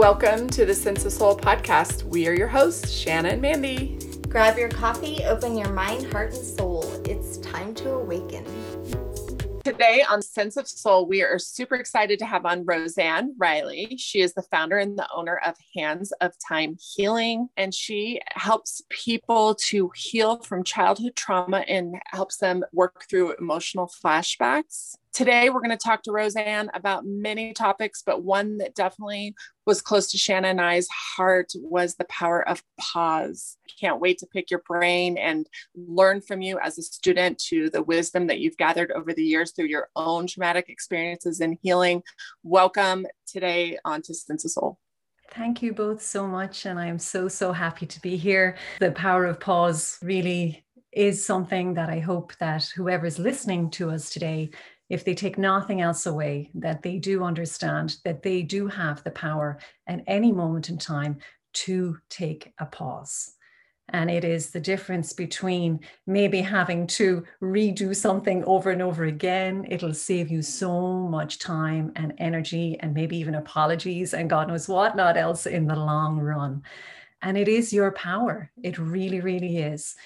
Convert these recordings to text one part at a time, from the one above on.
Welcome to the Sense of Soul podcast. We are your hosts, Shanna and Mandy. Grab your coffee, open your mind, heart, and soul. It's time to awaken. Today on Sense of Soul, we are super excited to have on Roseanne Riley. She is the founder and the owner of Hands of Time Healing, and she helps people to heal from childhood trauma and helps them work through emotional flashbacks. Today, we're going to talk to Roseanne about many topics, but one that definitely was close to Shanna and I's heart was the power of pause. Can't wait to pick your brain and learn from you as a student to the wisdom that you've gathered over the years through your own traumatic experiences and healing. Welcome today onto Sense of Soul. Thank you both so much. And I'm so, so happy to be here. The power of pause really is something that I hope that whoever's listening to us today if they take nothing else away, that they do understand that they do have the power at any moment in time to take a pause. And it is the difference between maybe having to redo something over and over again. It'll save you so much time and energy and maybe even apologies and God knows what not else in the long run. And it is your power. It really, really is.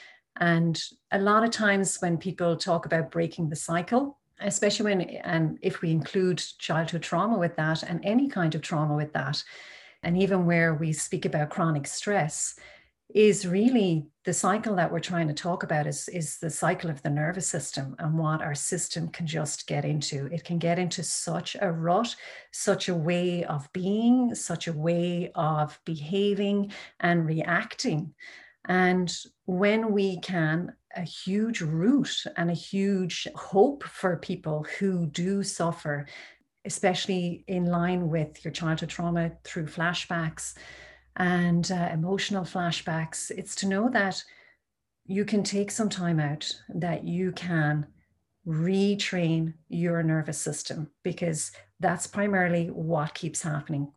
And a lot of times when people talk about breaking the cycle, especially when and if we include childhood trauma with that and any kind of trauma with that and even where we speak about chronic stress is really the cycle that we're trying to talk about is, is the cycle of the nervous system and what our system can just get into. It can get into such a rut, such a way of being, such a way of behaving and reacting. And when we can a huge root and a huge hope for people who do suffer, especially in line with your childhood trauma through flashbacks and uh, emotional flashbacks. It's to know that you can take some time out, that you can retrain your nervous system because that's primarily what keeps happening.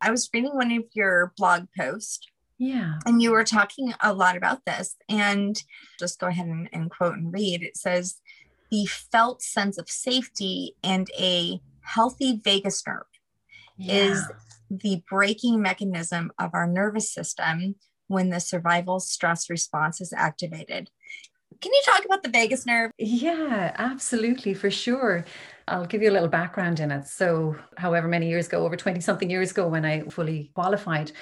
I was reading one of your blog posts yeah. And you were talking a lot about this. And just go ahead and, and quote and read it says, the felt sense of safety and a healthy vagus nerve yeah. is the braking mechanism of our nervous system when the survival stress response is activated. Can you talk about the vagus nerve? Yeah, absolutely, for sure. I'll give you a little background in it. So, however many years ago, over 20 something years ago, when I fully qualified,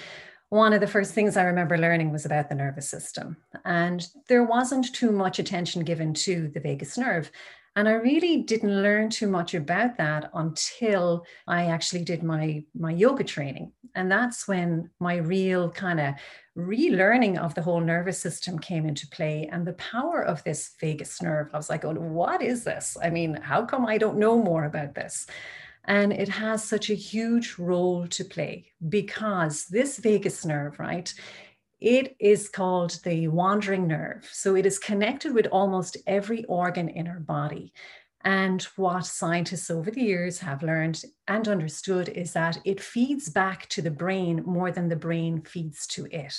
one of the first things I remember learning was about the nervous system. And there wasn't too much attention given to the vagus nerve. And I really didn't learn too much about that until I actually did my, my yoga training. And that's when my real kind of relearning of the whole nervous system came into play and the power of this vagus nerve. I was like, oh, what is this? I mean, how come I don't know more about this? And it has such a huge role to play because this vagus nerve, right? It is called the wandering nerve. So it is connected with almost every organ in our body. And what scientists over the years have learned and understood is that it feeds back to the brain more than the brain feeds to it.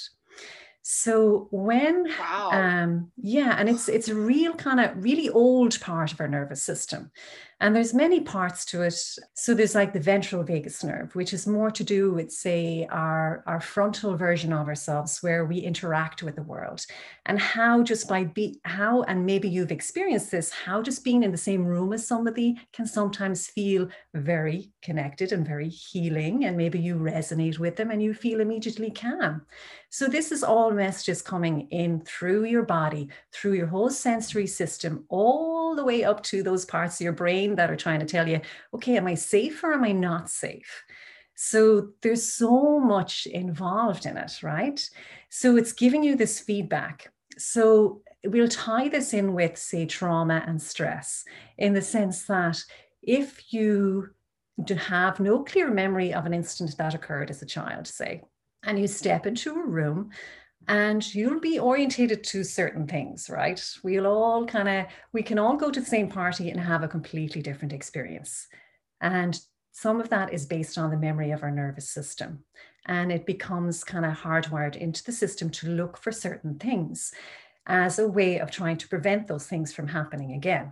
So when wow. um yeah, and it's it's a real kind of really old part of our nervous system. And there's many parts to it. So there's like the ventral vagus nerve, which is more to do with, say, our, our frontal version of ourselves, where we interact with the world. And how just by be how, and maybe you've experienced this, how just being in the same room as somebody can sometimes feel very connected and very healing. And maybe you resonate with them and you feel immediately calm. So this is all messages coming in through your body, through your whole sensory system, all the way up to those parts of your brain brain that are trying to tell you, okay, am I safe or am I not safe? So there's so much involved in it, right? So it's giving you this feedback. So we'll tie this in with, say, trauma and stress in the sense that if you do have no clear memory of an incident that occurred as a child, say, and you step into a room and you'll be orientated to certain things right? We'll all kind of we can all go to the same party and have a completely different experience. And some of that is based on the memory of our nervous system. And it becomes kind of hardwired into the system to look for certain things as a way of trying to prevent those things from happening again.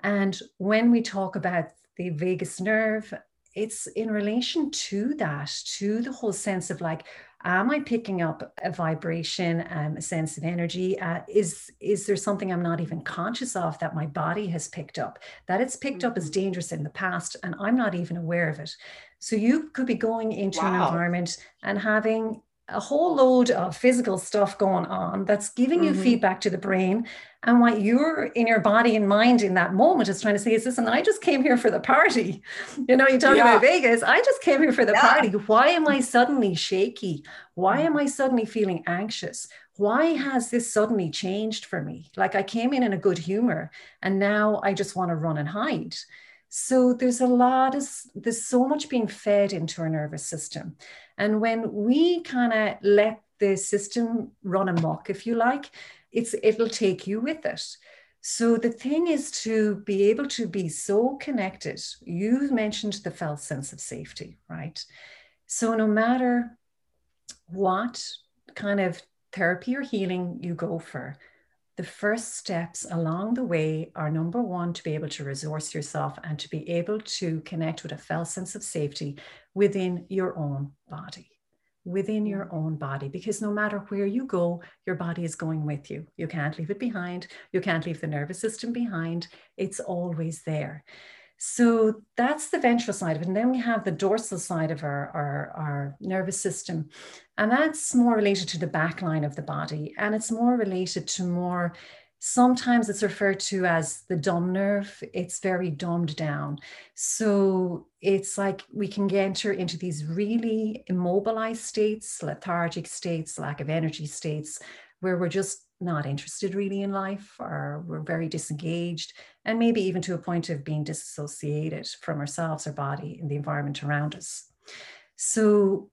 And when we talk about the vagus nerve it's in relation to that, to the whole sense of like, am I picking up a vibration, um, a sense of energy? Uh, is is there something I'm not even conscious of that my body has picked up that it's picked mm-hmm. up as dangerous in the past, and I'm not even aware of it? So you could be going into wow. an environment and having a whole load of physical stuff going on that's giving you mm-hmm. feedback to the brain. And what you're in your body and mind in that moment is trying to say is, listen, I just came here for the party. You know, you talk yeah. about Vegas. I just came here for the yeah. party. Why am I suddenly shaky? Why am I suddenly feeling anxious? Why has this suddenly changed for me? Like I came in in a good humor and now I just want to run and hide. So there's a lot of, there's so much being fed into our nervous system. And when we kind of let the system run amok, if you like, it's it'll take you with it. So the thing is to be able to be so connected. You mentioned the felt sense of safety, right? So no matter what kind of therapy or healing you go for, the first steps along the way are number one, to be able to resource yourself and to be able to connect with a felt sense of safety within your own body. Within your mm. own body, because no matter where you go, your body is going with you. You can't leave it behind. You can't leave the nervous system behind. It's always there. So that's the ventral side of it. And then we have the dorsal side of our, our, our, nervous system. And that's more related to the back line of the body. And it's more related to more, sometimes it's referred to as the dumb nerve. It's very dumbed down. So it's like we can enter into these really immobilized states, lethargic states, lack of energy states, where we're just not interested really in life or we're very disengaged and maybe even to a point of being disassociated from ourselves our body and the environment around us. So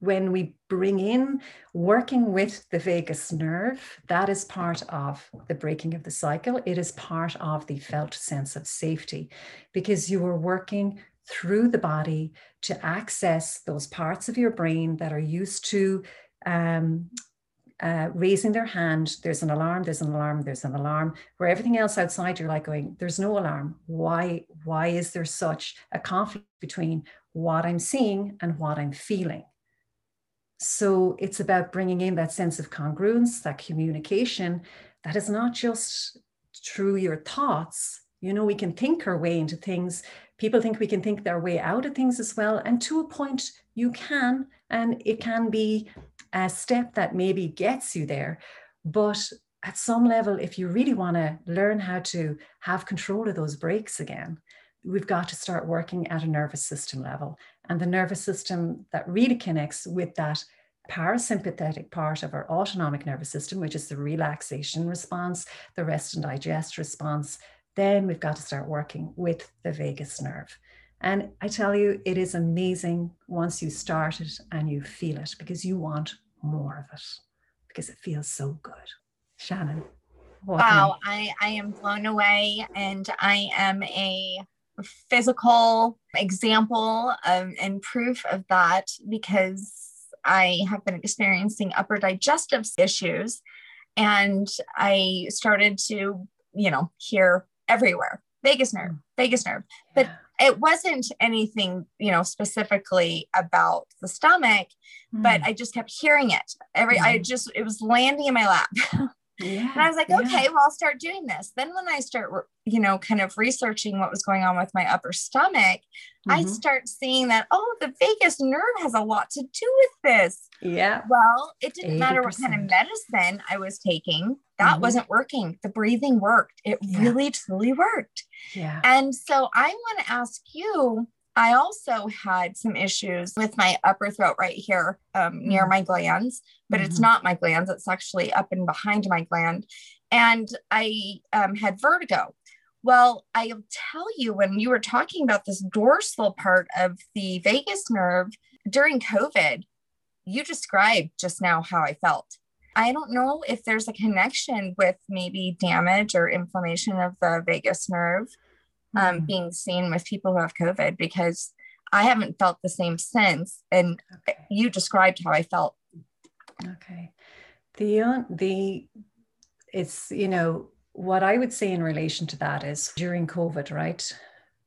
when we bring in working with the vagus nerve that is part of the breaking of the cycle. It is part of the felt sense of safety because you are working through the body to access those parts of your brain that are used to um, uh, raising their hand, there's an alarm, there's an alarm, there's an alarm, where everything else outside you're like going, there's no alarm. Why, why is there such a conflict between what I'm seeing and what I'm feeling? So it's about bringing in that sense of congruence, that communication that is not just through your thoughts. You know, we can think our way into things. People think we can think their way out of things as well. And to a point, you can, and it can be a step that maybe gets you there. But at some level, if you really want to learn how to have control of those brakes again, we've got to start working at a nervous system level. And the nervous system that really connects with that parasympathetic part of our autonomic nervous system, which is the relaxation response, the rest and digest response, then we've got to start working with the vagus nerve. And I tell you, it is amazing once you start it and you feel it because you want more of it because it feels so good. Shannon. Wow, I, I am blown away and I am a physical example of, and proof of that because I have been experiencing upper digestive issues and I started to, you know, hear everywhere vagus nerve, mm. vagus nerve. But it wasn't anything, you know, specifically about the stomach, mm. but I just kept hearing it. Every, mm. I just, it was landing in my lap. Yeah, and I was like, yeah. okay, well, I'll start doing this. Then when I start, you know, kind of researching what was going on with my upper stomach, mm-hmm. I start seeing that, oh, the vagus nerve has a lot to do with this. Yeah. Well, it didn't 80%. matter what kind of medicine I was taking, that mm-hmm. wasn't working. The breathing worked. It yeah. really, truly worked. Yeah. And so I want to ask you, I also had some issues with my upper throat right here um, near mm-hmm. my glands, but mm-hmm. it's not my glands. It's actually up and behind my gland. And I um, had vertigo. Well, I'll tell you, when you were talking about this dorsal part of the vagus nerve during COVID, you described just now how I felt. I don't know if there's a connection with maybe damage or inflammation of the vagus nerve um, mm. being seen with people who have COVID because I haven't felt the same since. And okay. you described how I felt. Okay. The, uh, the, it's, you know, what I would say in relation to that is during COVID, right?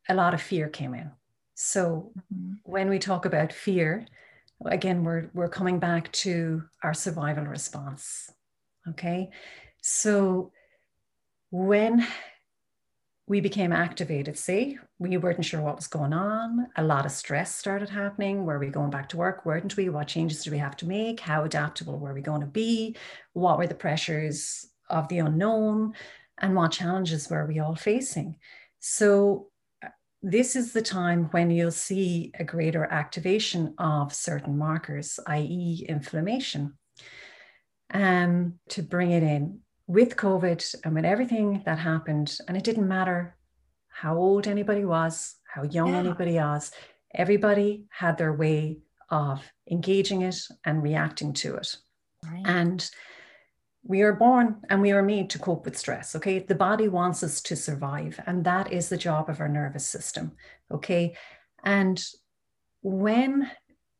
A lot of fear came in. So mm-hmm. when we talk about fear, again, we're, we're coming back to our survival response. Okay. So when we became activated, See, we weren't sure what was going on, a lot of stress started happening. Were we going back to work? Weren't we? What changes do we have to make? How adaptable were we going to be? What were the pressures of the unknown? And what challenges were we all facing? So this is the time when you'll see a greater activation of certain markers, i.e., inflammation. Um, to bring it in with COVID and with everything that happened, and it didn't matter how old anybody was, how young yeah. anybody was, everybody had their way of engaging it and reacting to it. Right. And we are born and we are made to cope with stress okay the body wants us to survive and that is the job of our nervous system okay and when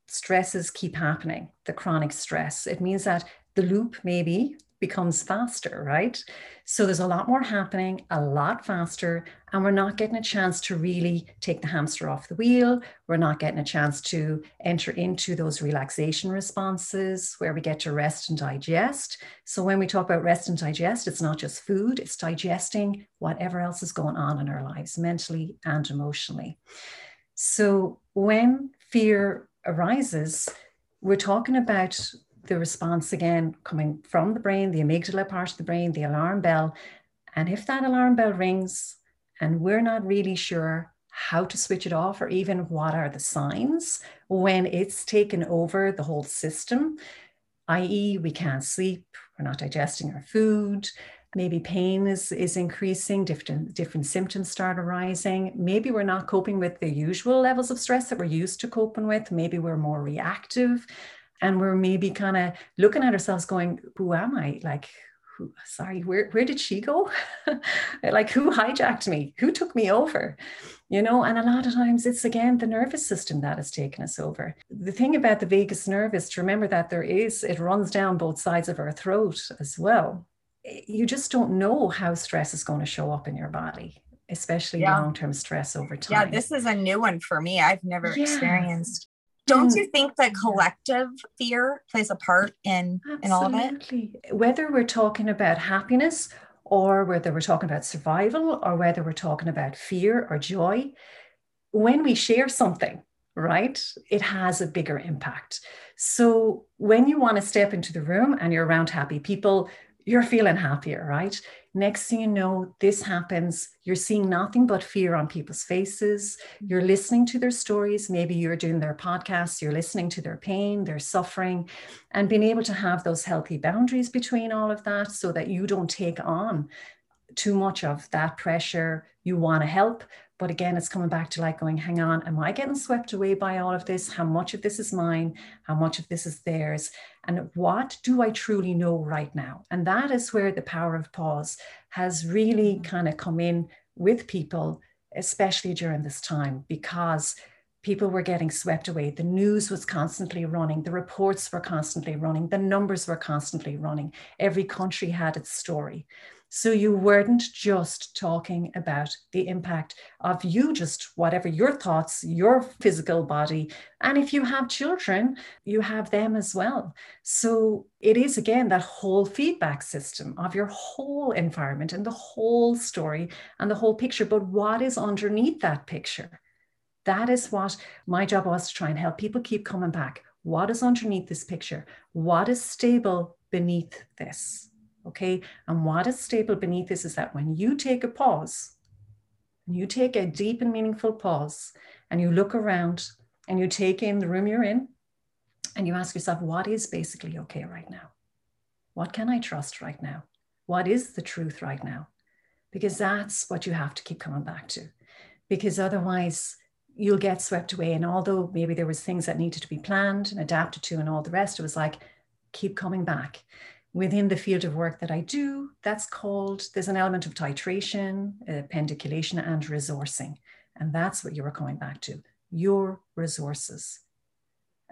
stresses keep happening the chronic stress it means that the loop maybe becomes faster, right? So there's a lot more happening, a lot faster, and we're not getting a chance to really take the hamster off the wheel. We're not getting a chance to enter into those relaxation responses where we get to rest and digest. So when we talk about rest and digest, it's not just food, it's digesting whatever else is going on in our lives, mentally and emotionally. So when fear arises, we're talking about the response again coming from the brain, the amygdala part of the brain, the alarm bell. And if that alarm bell rings and we're not really sure how to switch it off or even what are the signs when it's taken over the whole system, i.e., we can't sleep, we're not digesting our food, maybe pain is, is increasing, different, different symptoms start arising. Maybe we're not coping with the usual levels of stress that we're used to coping with. Maybe we're more reactive and we're maybe kind of looking at ourselves going who am i? Like who, sorry where, where did she go? Like who hijacked me? Who took me over? You know and a lot of times it's again the nervous system that has taken us over. The thing about the vagus nerve is to remember that there is it runs down both sides of our throat as well. You just don't know how stress is going to show up in your body especially yeah. long-term stress over time. yeah this is a new one for me. I've never yeah. experienced don't mm. you think that collective fear plays a part in Absolutely. in all of it? Whether we're talking about happiness or whether we're talking about survival or whether we're talking about fear or joy when we share something right it has a bigger impact. So when you want to step into the room and you're around happy people you're feeling happier right Next thing you know, this happens. You're seeing nothing but fear on people's faces. Mm-hmm. You're listening to their stories. Maybe you're doing their podcasts. You're listening to their pain, their suffering, and being able to have those healthy boundaries between all of that so that you don't take on too much of that pressure. You want to help, but again, it's coming back to like going, hang on, am I getting swept away by all of this? How much of this is mine? How much of this is theirs? And what do I truly know right now? And that is where the power of pause has really mm-hmm. kind of come in with people, especially during this time, because people were getting swept away. The news was constantly running, the reports were constantly running, the numbers were constantly running. Every country had its story. So you weren't just talking about the impact of you, just whatever your thoughts, your physical body. And if you have children, you have them as well. So it is again that whole feedback system of your whole environment and the whole story and the whole picture. But what is underneath that picture? That is what my job was to try and help people keep coming back. What is underneath this picture? What is stable beneath this? Okay. And what is stable beneath this is that when you take a pause, and you take a deep and meaningful pause, and you look around and you take in the room you're in, and you ask yourself, what is basically okay right now? What can I trust right now? What is the truth right now? Because that's what you have to keep coming back to. Because otherwise, you'll get swept away. And although maybe there was things that needed to be planned and adapted to and all the rest, it was like, keep coming back within the field of work that I do, that's called, there's an element of titration, uh, pendulation, and resourcing. And that's what you were coming back to your resources.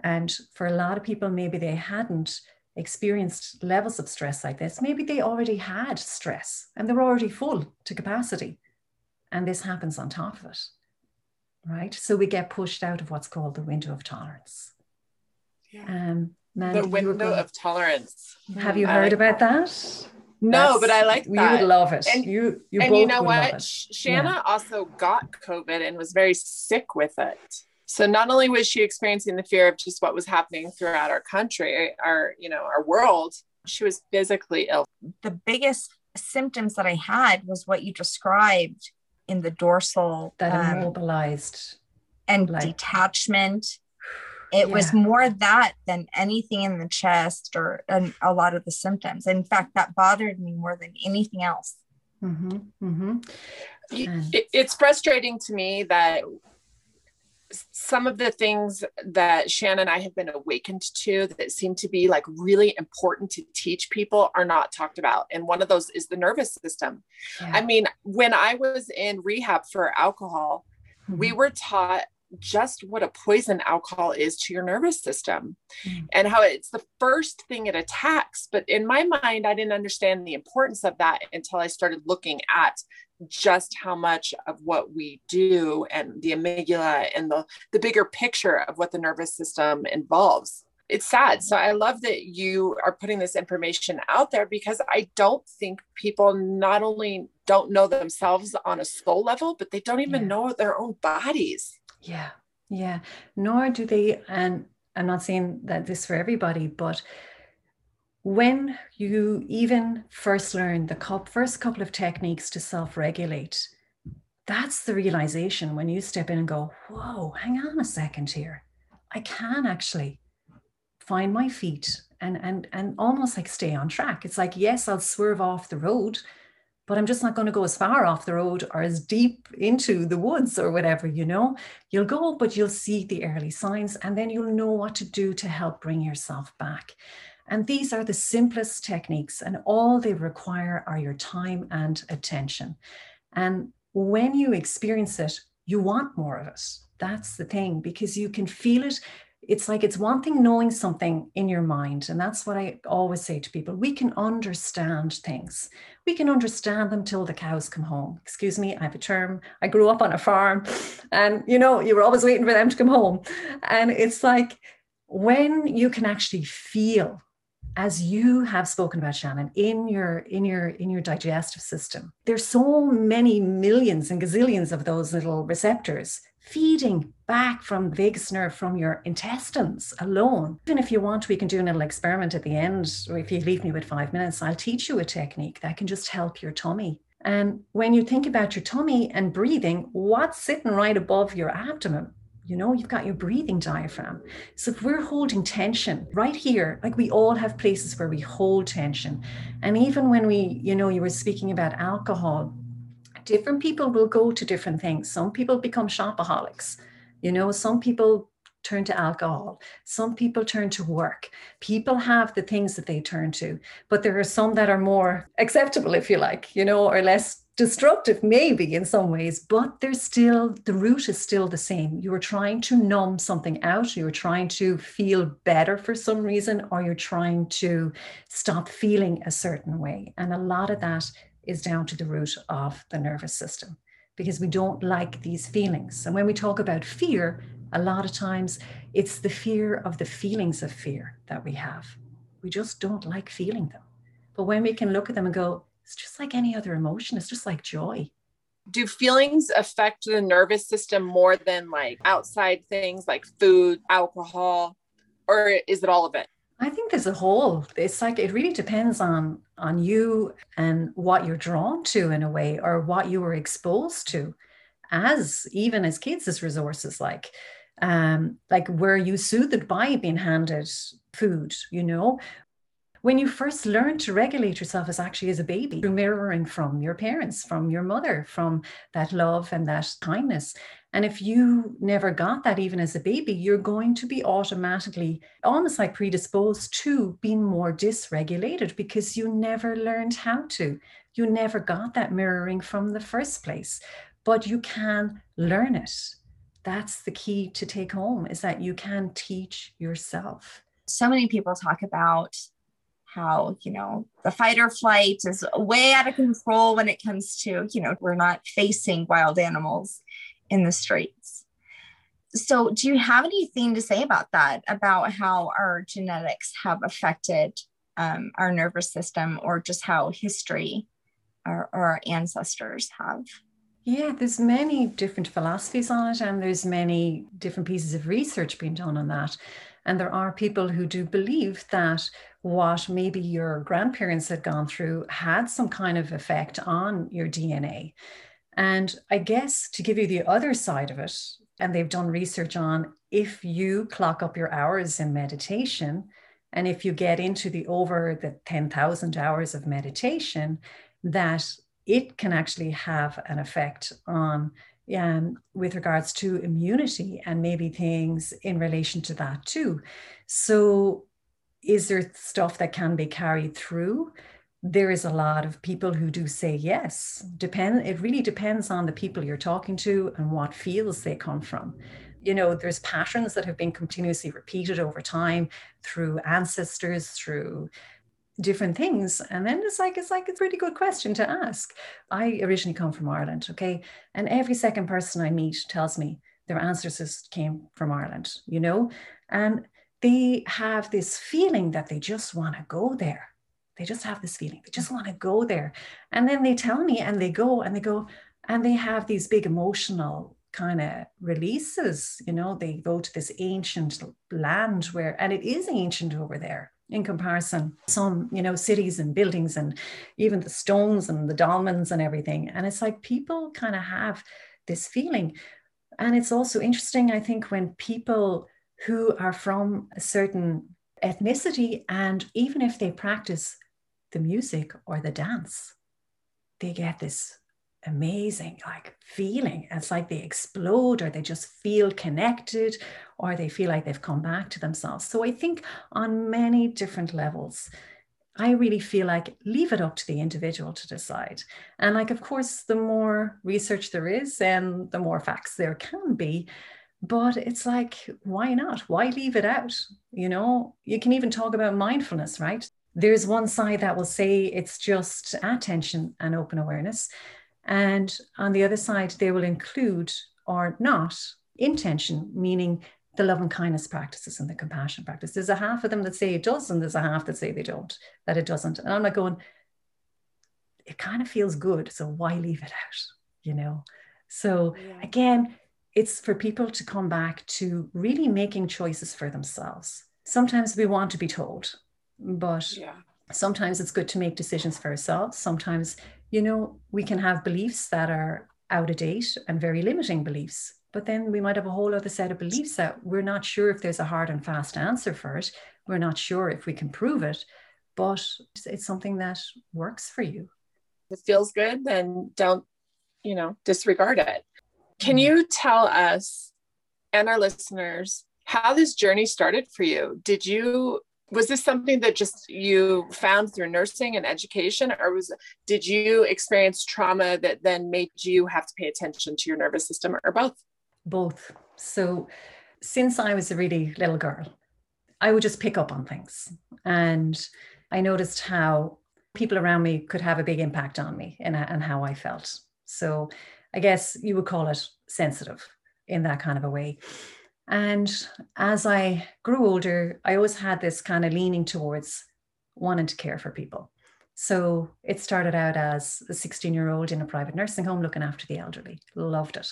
And for a lot of people, maybe they hadn't experienced levels of stress like this. Maybe they already had stress and they're already full to capacity. And this happens on top of it. right? So we get pushed out of what's called the window of tolerance. Yeah. Um, the window of tolerance. Have you heard like about that? that? No, That's, but I like that. You would love it. And you, you and you know what? Shanna yeah. also got COVID and was very sick with it. So not only was she experiencing the fear of just what was happening throughout our country, our you know our world, she was physically ill. The biggest symptoms that I had was what you described in the dorsal that um, immobilized and like, detachment it yeah. was more that than anything in the chest or and a lot of the symptoms in fact that bothered me more than anything else mm-hmm. Mm-hmm. It, it's frustrating to me that some of the things that Shannon and I have been awakened to that seem to be like really important to teach people are not talked about. And one of those is the nervous system. Yeah. I mean, when I was in rehab for alcohol, mm-hmm. we were taught just what a poison alcohol is to your nervous system mm. and how it's the first thing it attacks. But in my mind, I didn't understand the importance of that until I started looking at just how much of what we do and the amygdala and the, the bigger picture of what the nervous system involves. It's sad. So I love that you are putting this information out there because I don't think people not only don't know themselves on a soul level, but they don't even yeah. know their own bodies. Yeah. Yeah. Nor do they, and I'm not saying that this for everybody, but when you even first learn the first couple of techniques to self regulate, that's the realization when you step in and go, whoa, hang on a second here. I can actually find my feet and and and almost like stay on track. It's like, yes, I'll swerve off the road, but I'm just not going to go as far off the road or as deep into the woods or whatever, you know. You'll go, but you'll see the early signs and then you'll know what to do to help bring yourself back. And these are the simplest techniques, and all they require are your time and attention. And when you experience it, you want more of it. That's the thing, because you can feel it it's like it's one thing knowing something in your mind and that's what i always say to people we can understand things. We can understand them till the cows come home. Excuse me i have a term. I grew up on a farm and you know you were always waiting for them to come home. And it's like when you can actually feel as you have spoken about shannon in your in your in your digestive system there's so many millions and gazillions of those little receptors feeding back from the vagus nerve from your intestines alone. Even if you want, we can do a little experiment at the end. Or if you leave me with five minutes, I'll teach you a technique that can just help your tummy. And when you think about your tummy and breathing, what's sitting right above your abdomen? You know, you've got your breathing diaphragm. So if we're holding tension right here, like we all have places where we hold tension. And even when we, you know, you were speaking about alcohol, different people will go to different things. Some people become shopaholics. You know, some people turn to alcohol. Some people turn to work. People have the things that they turn to, but there are some that are more acceptable, if you like, you know, or less destructive, maybe in some ways, but there's still, the root is still the same. You are trying to numb something out, you're trying to feel better for some reason, or you're trying to stop feeling a certain way. And a lot of that is down to the root of the nervous system because we don't like these feelings. And when we talk about fear, a lot of times it's the fear of the feelings of fear that we have. We just don't like feeling them. But when we can look at them and go, it's just like any other emotion, it's just like joy. Do feelings affect the nervous system more than like outside things like food, alcohol, or is it all of it? I think there's a whole. It's like it really depends on on you and what you're drawn to in a way, or what you were exposed to, as even as kids as resources. Like, um, like were you soothed by being handed food? You know, when you first learn to regulate yourself as actually as a baby through mirroring from your parents from your mother from that love and that kindness. And if you never got that even as a baby you're going to be automatically almost like predisposed to being more dysregulated because you never learned how to. You never got that mirroring from the first place. But you can learn it. That's the key to take home is that you can teach yourself. So many people talk about how you know the fight or flight is way out of control when it comes to you know we're not facing wild animals in the streets So, do you have anything to say about that? About how our genetics have affected um, our nervous system, or just how history or, our ancestors have? Yeah, there's many different philosophies on it, and there's many different pieces of research being done on that. And there are people who do believe that what maybe your grandparents had gone through had some kind of effect on your DNA. And I guess to give you the other side of it, and they've done research on if you clock up your hours in meditation, and if you get into the over the 10,000 hours of meditation, that it can actually have an effect on um, with regards to immunity and maybe things in relation to that too. So, is there stuff that can be carried through? There is a lot of people who do say yes. Depend. It really depends on the people you're talking to and what fields they come from. You know, there's patterns that have been continuously repeated over time through ancestors, through different things and then it's like it's like a pretty good question to ask i originally come from ireland okay and every second person i meet tells me their ancestors came from ireland you know and they have this feeling that they just want to go there. They just have this feeling. They just want to go there. And then they tell me and they go and they go and they have these big emotional kind of releases you know? They go to this ancient land where and it is ancient over there in comparison some you know cities and buildings and even the stones and the dolmens and everything. And it's like people kind of have this feeling. And it's also interesting i think when people who are from a certain ethnicity and even if they practice the music or the dance they get this amazing like feeling. It's like they explode or they just feel connected or they feel like they've come back to themselves. So i think on many different levels i really feel like leave it up to the individual to decide. And like of course the more research there is and the more facts there can be but it's like why not why leave it out you know you can even talk about mindfulness right there's one side that will say it's just attention and open awareness and on the other side, they will include or not intention, meaning the love and kindness practices and the compassion practice. There's a half of them that say it does, and there's a half that say they don't, that it doesn't. And I'm like going, it kind of feels good. So why leave it out? You know? So yeah. again, it's for people to come back to really making choices for themselves. Sometimes we want to be told, but yeah. sometimes it's good to make decisions for ourselves. Sometimes you know, we can have beliefs that are out of date and very limiting beliefs. But then we might have a whole other set of beliefs that we're not sure if there's a hard and fast answer for it. We're not sure if we can prove it, but it's something that works for you. If it feels good, then don't, you know, disregard it. Can you tell us and our listeners how this journey started for you? Did you was this something that just you found through nursing and education or was did you experience trauma that then made you have to pay attention to your nervous system or both? Both. So since i was a really little girl i would just pick up on things. And i noticed how people around me could have a big impact on me and, and how i felt. So i guess you would call it sensitive in that kind of a way and as I grew older, I always had this kind of leaning towards wanting to care for people. So it started out as a 16 year old in a private nursing home looking after the elderly, loved it.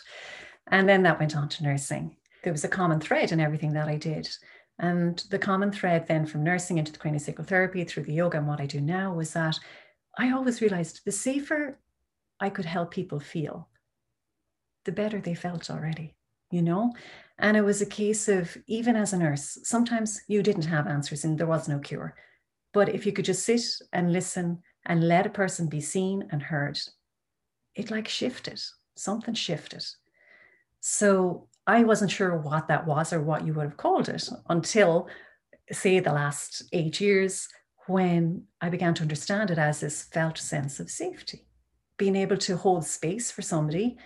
And then that went on to nursing. There was a common thread in everything that I did. And the common thread then from nursing into the craniosacral therapy through the yoga and what I do now was that I always realized the safer I could help people feel, the better they felt already, you know? And it was a case of, even as a nurse, sometimes you didn't have answers and there was no cure. But if you could just sit and listen and let a person be seen and heard, it like shifted, something shifted. So I wasn't sure what that was or what you would have called it until, say, the last eight years when I began to understand it as this felt sense of safety, being able to hold space for somebody,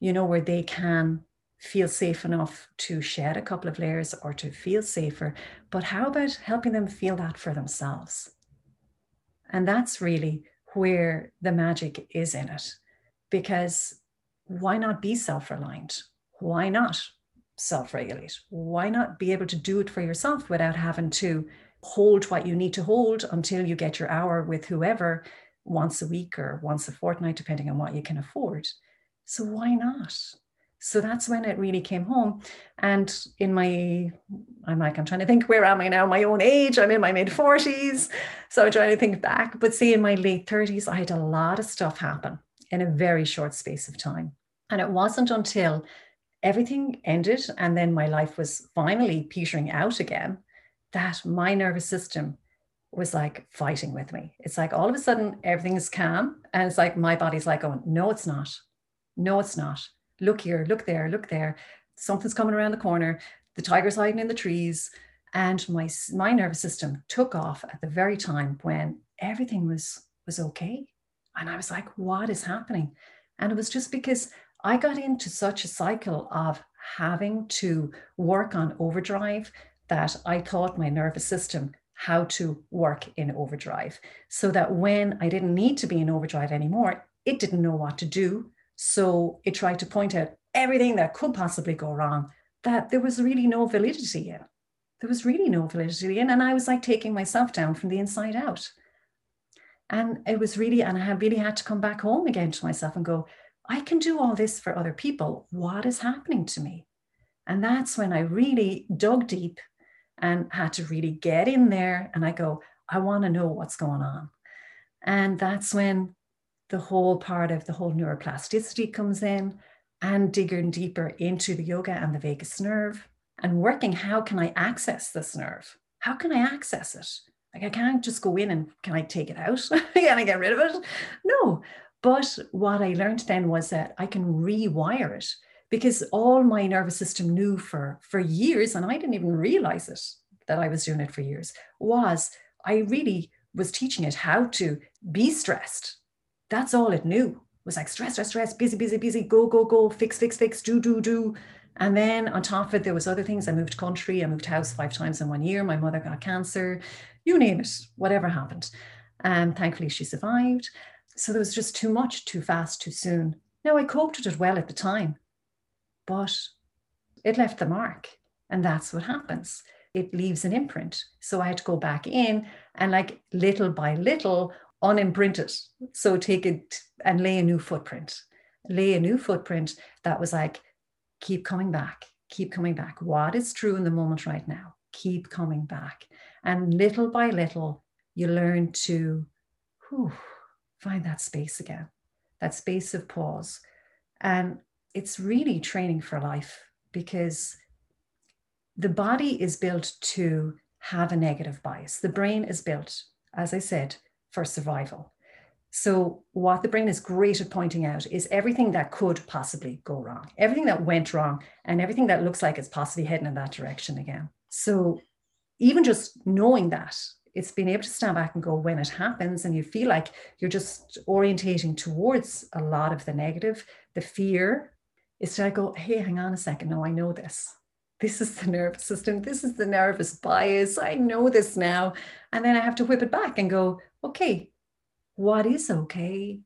you know, where they can feel safe enough to shed a couple of layers or to feel safer. But how about helping them feel that for themselves? And that's really where the magic is in it. Because why not be self reliant? Why not self regulate? Why not be able to do it for yourself without having to hold what you need to hold until you get your hour with whoever once a week or once a fortnight, depending on what you can afford? So why not? So that's when it really came home. And in my, I'm like, I'm trying to think, where am I now? My own age, I'm in my mid 40s. So I'm trying to think back. But see, in my late 30s, I had a lot of stuff happen in a very short space of time. And it wasn't until everything ended and then my life was finally petering out again that my nervous system was like fighting with me. It's like all of a sudden everything is calm and it's like my body's like going, no, it's not. No, it's not. Look here, look there, look there. Something's coming around the corner. The tiger's hiding in the trees. And my, my nervous system took off at the very time when everything was, was okay. And I was like, what is happening? And it was just because I got into such a cycle of having to work on overdrive that I taught my nervous system how to work in overdrive so that when I didn't need to be in overdrive anymore, it didn't know what to do. So it tried to point out everything that could possibly go wrong that there was really no validity in. There was really no validity in. And I was like taking myself down from the inside out. And it was really, and I really had to come back home again to myself and go, I can do all this for other people. What is happening to me? And that's when I really dug deep and had to really get in there. And I go, I want to know what's going on. And that's when the whole part of the whole neuroplasticity comes in and digging deeper into the yoga and the vagus nerve and working how can I access this nerve? How can I access it? Like I can't just go in and can I take it out? can I get rid of it? No. But what I learned then was that I can rewire it because all my nervous system knew for, for years, and I didn't even realize it that I was doing it for years, was I really was teaching it how to be stressed. That's all it knew was like stress, stress, stress, busy, busy, busy, go, go, go, fix, fix, fix, do, do, do. And then on top of it, there was other things. I moved country, I moved house five times in one year. My mother got cancer you name it, whatever happened. And thankfully, she survived. So there was just too much, too fast, too soon. Now, I coped with it well at the time, but it left the mark. And that's what happens. It leaves an imprint. So I had to go back in and, like, little by little, unimprint it. So take it and lay a new footprint, lay a new footprint that was like, keep coming back, keep coming back. What is true in the moment right now? Keep coming back. And little by little, you learn to whew, find that space again, that space of pause. And it's really training for life because the body is built to have a negative bias. The brain is built, as I said, for survival. So, what the brain is great at pointing out is everything that could possibly go wrong, everything that went wrong, and everything that looks like it's possibly heading in that direction again. So, even just knowing that it's being able to stand back and go when it happens and you feel like you're just orientating towards a lot of the negative the fear is to go hey hang on a second no i know this this is the nervous system this is the nervous bias i know this now and then i have to whip it back and go okay what is okay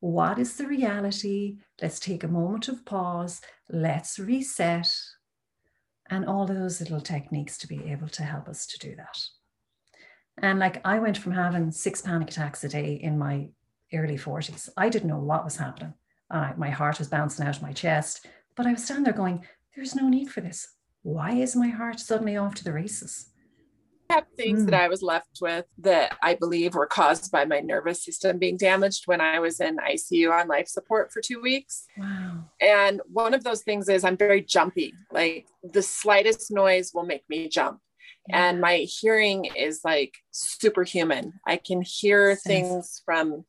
what is the reality let's take a moment of pause let's reset and all those little techniques to be able to help us to do that. And like I went from having six panic attacks a day in my early 40s. I didn't know what was happening. Uh, my heart was bouncing out of my chest, but I was standing there going, there's no need for this. Why is my heart suddenly off to the races? I have things mm. that I was left with that I believe were caused by my nervous system being damaged when I was in ICU on life support for two weeks. Wow. And one of those things is I'm very jumpy. Like the slightest noise will make me jump. Yeah. And my hearing is like superhuman. I can hear things from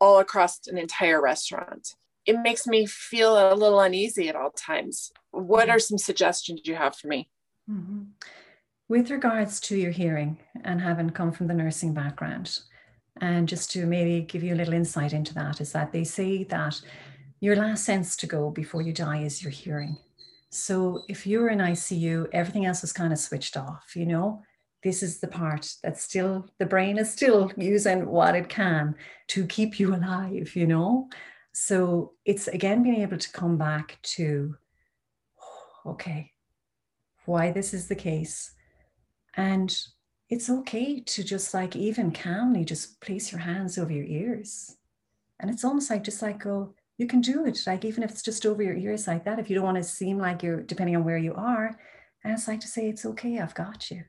all across an entire restaurant. It makes me feel a little uneasy at all times. What are some suggestions you have for me? Mm-hmm. With regards to your hearing and having come from the nursing background, and just to maybe give you a little insight into that, is that they say that your last sense to go before you die is your hearing. So if you're in ICU, everything else is kind of switched off, you know? This is the part that still, the brain is still using what it can to keep you alive, you know? So it's again being able to come back to okay, why this is the case. And it's okay to just like even calmly just place your hands over your ears. And it's almost like just like go, you can do it. Like even if it's just over your ears like that, if you don't want to seem like you're depending on where you are. And it's like to say, it's okay, I've got you.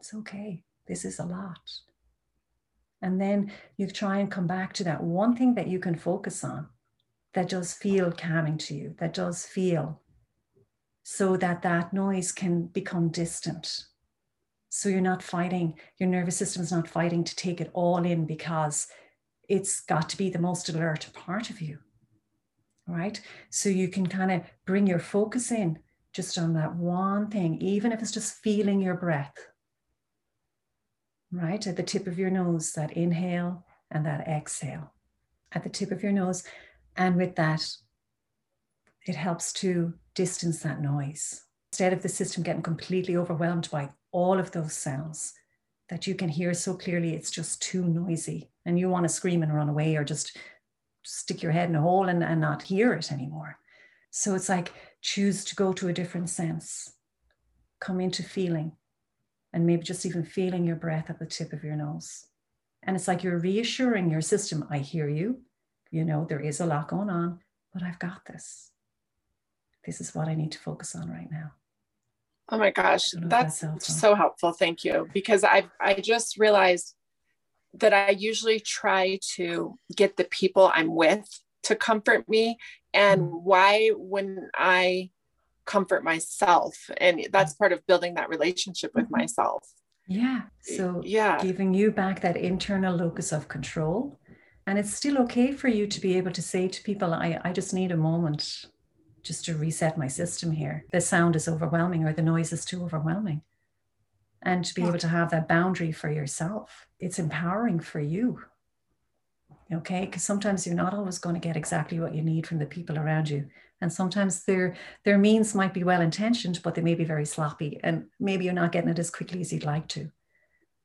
It's okay. This is a lot. And then you try and come back to that one thing that you can focus on that does feel calming to you, that does feel so that that noise can become distant. So you're not fighting, your nervous system is not fighting to take it all in because it's got to be the most alert part of you. Right. So you can kind of bring your focus in just on that one thing, even if it's just feeling your breath. Right. At the tip of your nose, that inhale and that exhale. At the tip of your nose. And with that, it helps to distance that noise. Instead of the system getting completely overwhelmed by all of those sounds that you can hear so clearly, it's just too noisy and you want to scream and run away or just stick your head in a hole and, and not hear it anymore. So it's like choose to go to a different sense, come into feeling, and maybe just even feeling your breath at the tip of your nose. And it's like you're reassuring your system I hear you. You know, there is a lot going on, but I've got this this is what I need to focus on right now. Oh my gosh, that's, that's so helpful. Thank you. Because I I just realized that I usually try to get the people I'm with to comfort me and mm. why when I comfort myself and that's part of building that relationship with mm-hmm. myself. Yeah. So yeah, giving you back that internal locus of control. And it's still okay for you to be able to say to people, I, I just need a moment just to reset my system here. The sound is overwhelming or the noise is too overwhelming. And to be able to have that boundary for yourself, it's empowering for you. Okay, because sometimes you're not always going to get exactly what you need from the people around you. And sometimes their their means might be well intentioned, but they may be very sloppy, and maybe you're not getting it as quickly as you'd like to.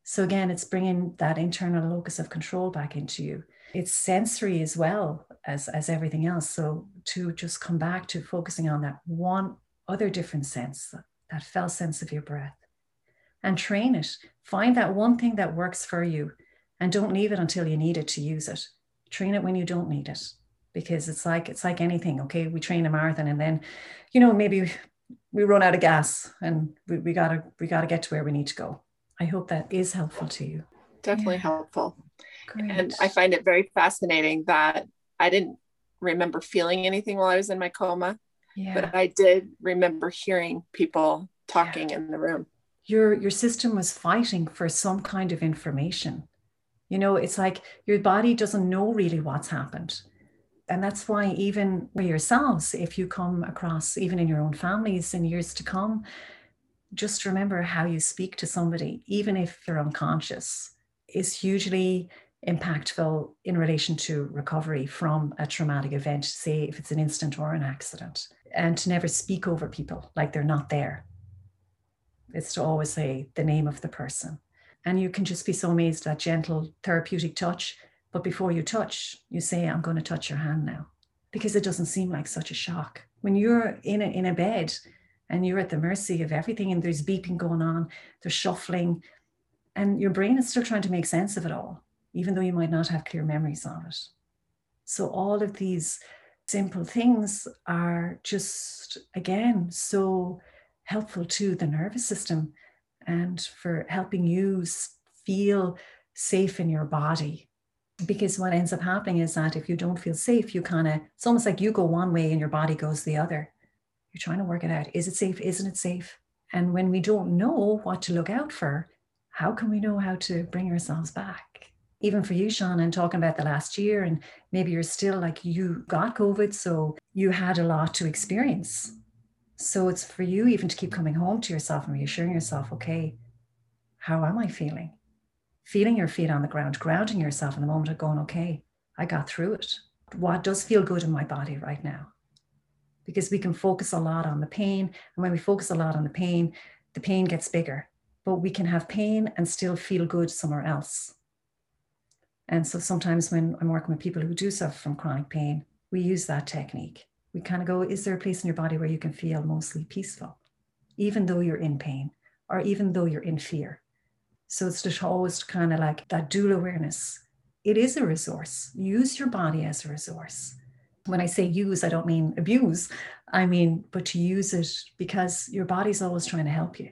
So again, it's bringing that internal locus of control back into you. It's sensory as well as as everything else. So to just come back to focusing on that one other different sense that felt sense of your breath and train it. Find that one thing that works for you and don't leave it until you need it to use it train it when you don't need it because it's like it's like anything okay we train a marathon and then you know maybe we run out of gas and we, we gotta we gotta get to where we need to go i hope that is helpful to you definitely yeah. helpful Great. And I find it very fascinating that I didn't remember feeling anything while I was in my coma, yeah. but I did remember hearing people talking yeah. in the room. Your your system was fighting for some kind of information. You know, it's like your body doesn't know really what's happened. And that's why even for yourselves, if you come across even in your own families in years to come, just remember how you speak to somebody, even if they're unconscious, is hugely impactful in relation to recovery from a traumatic event, say if it's an incident or an accident, and to never speak over people like they're not there. It's to always say the name of the person. And you can just be so amazed at gentle therapeutic touch. But before you touch, you say, I'm going to touch your hand now, because it doesn't seem like such a shock. When you're in a, in a bed and you're at the mercy of everything and there's beeping going on, there's shuffling, and your brain is still trying to make sense of it all even though you might not have clear memories of it. So, all of these simple things are just, again, so helpful to the nervous system and for helping you feel safe in your body. Because what ends up happening is that if you don't feel safe, you kind of, it's almost like you go one way and your body goes the other. You're trying to work it out. Is it safe? Isn't it safe? And when we don't know what to look out for, how can we know how to bring ourselves back? even for you, Sean, and talking about the last year, and maybe you're still like you got COVID, so you had a lot to experience. So it's for you even to keep coming home to yourself and reassuring yourself, okay, how am I feeling? Feeling your feet on the ground, grounding yourself in the moment of going, okay, I got through it. What does feel good in my body right now? Because we can focus a lot on the pain. And when we focus a lot on the pain, the pain gets bigger. But we can have pain and still feel good somewhere else. And so sometimes when I'm working with people who do suffer from chronic pain, we use that technique we kind of go, is there a place in your body where you can feel mostly peaceful, even though you're in pain or even though you're in fear? So it's just always kind of like that dual awareness. It is a resource. Use your body as a resource. When I say use, I don't mean abuse. I mean, but to use it because your body's always trying to help you.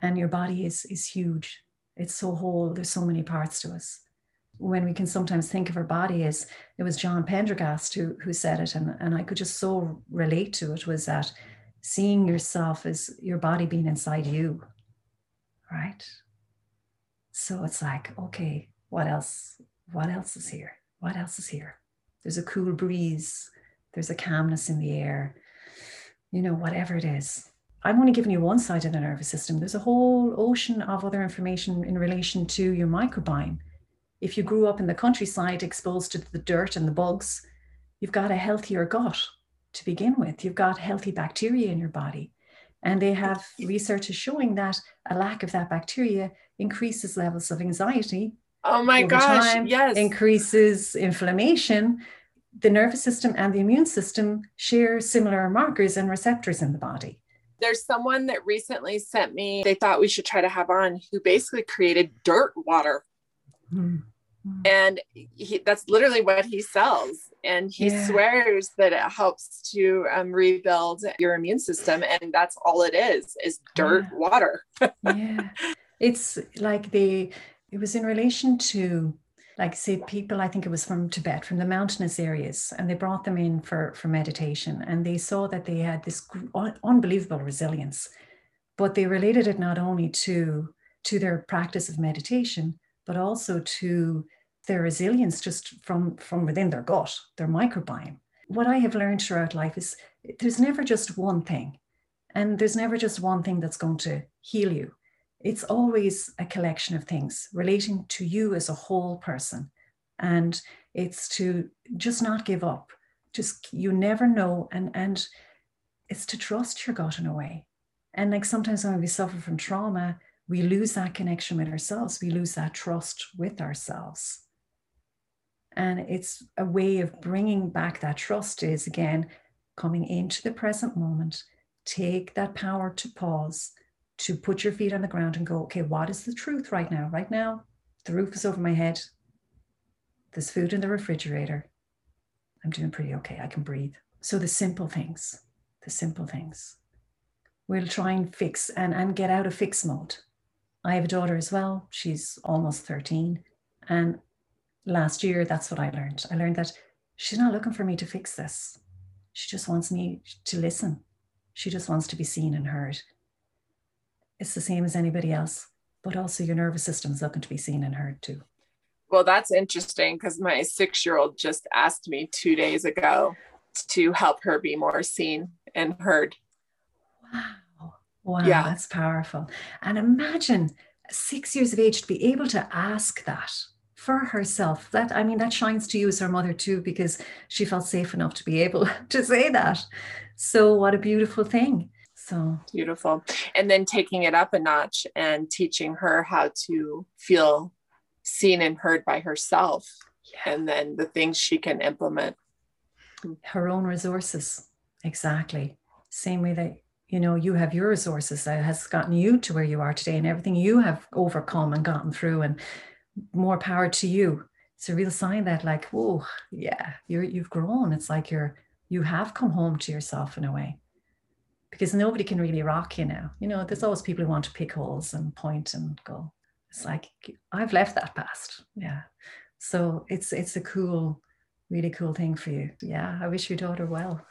And your body is is huge. It's so whole. There's so many parts to us when we can sometimes think of our body as it was John Prendergast who who said it, and, and I could just so relate to it was that seeing yourself as your body being inside you, right? So it's like, okay, what else? What else is here? What else is here? There's a cool breeze, there's a calmness in the air, you know, whatever it is. I'm only giving you one side of the nervous system. There's a whole ocean of other information in relation to your microbiome if you grew up in the countryside exposed to the dirt and the bugs, you've got a healthier gut to begin with. You've got healthy bacteria in your body. And they have research showing that a lack of that bacteria increases levels of anxiety. Oh my gosh, time, yes. Increases inflammation. The nervous system and the immune system share similar markers and receptors in the body. There's someone that recently sent me, they thought we should try to have on, who basically created dirt water Mm. And he, that's literally what he sells. And he yeah. swears that it helps to um, rebuild your immune system. And that's all it is, is dirt yeah. water. yeah. It's like the, it was in relation to like say people i think it was from tibet from the mountainous areas and they brought them in for for meditation and they saw that they had this unbelievable resilience but they related it not only to to their practice of meditation but also to their resilience just from, from within their gut, their microbiome. What I have learned throughout life is there's never just one thing, and there's never just one thing that's going to heal you. It's always a collection of things relating to you as a whole person. And it's to just not give up. Just you never know. And and it's to trust your gut in a way. And like sometimes when we suffer from trauma, we lose that connection with ourselves. We lose that trust with ourselves. And it's a way of bringing back that trust is again coming into the present moment, take that power to pause, to put your feet on the ground and go, okay, what is the truth right now? Right now, the roof is over my head. There's food in the refrigerator. I'm doing pretty okay. I can breathe. So the simple things, the simple things. We'll try and fix and, and get out of fix mode I have a daughter as well. She's almost 13. And last year, that's what I learned. I learned that she's not looking for me to fix this. She just wants me to listen. She just wants to be seen and heard. It's the same as anybody else, but also your nervous system is looking to be seen and heard too. Well, that's interesting because my six year old just asked me two days ago to help her be more seen and heard. Wow. Wow, yeah. that's powerful. And imagine six years of age to be able to ask that for herself. That I mean, that shines to you as her mother too, because she felt safe enough to be able to say that. So what a beautiful thing. So beautiful. And then taking it up a notch and teaching her how to feel seen and heard by herself. Yeah. And then the things she can implement. Her own resources. Exactly. Same way that you know you have your resources that has gotten you to where you are today and everything you have overcome and gotten through and more power to you. It's a real sign that like whoa yeah you're you've grown. It's like you're you have come home to yourself in a way. Because nobody can really rock you now. You know there's always people who want to pick holes and point and go. It's like i've left that past. Yeah. So it's it's a cool really cool thing for you. Yeah i wish your daughter well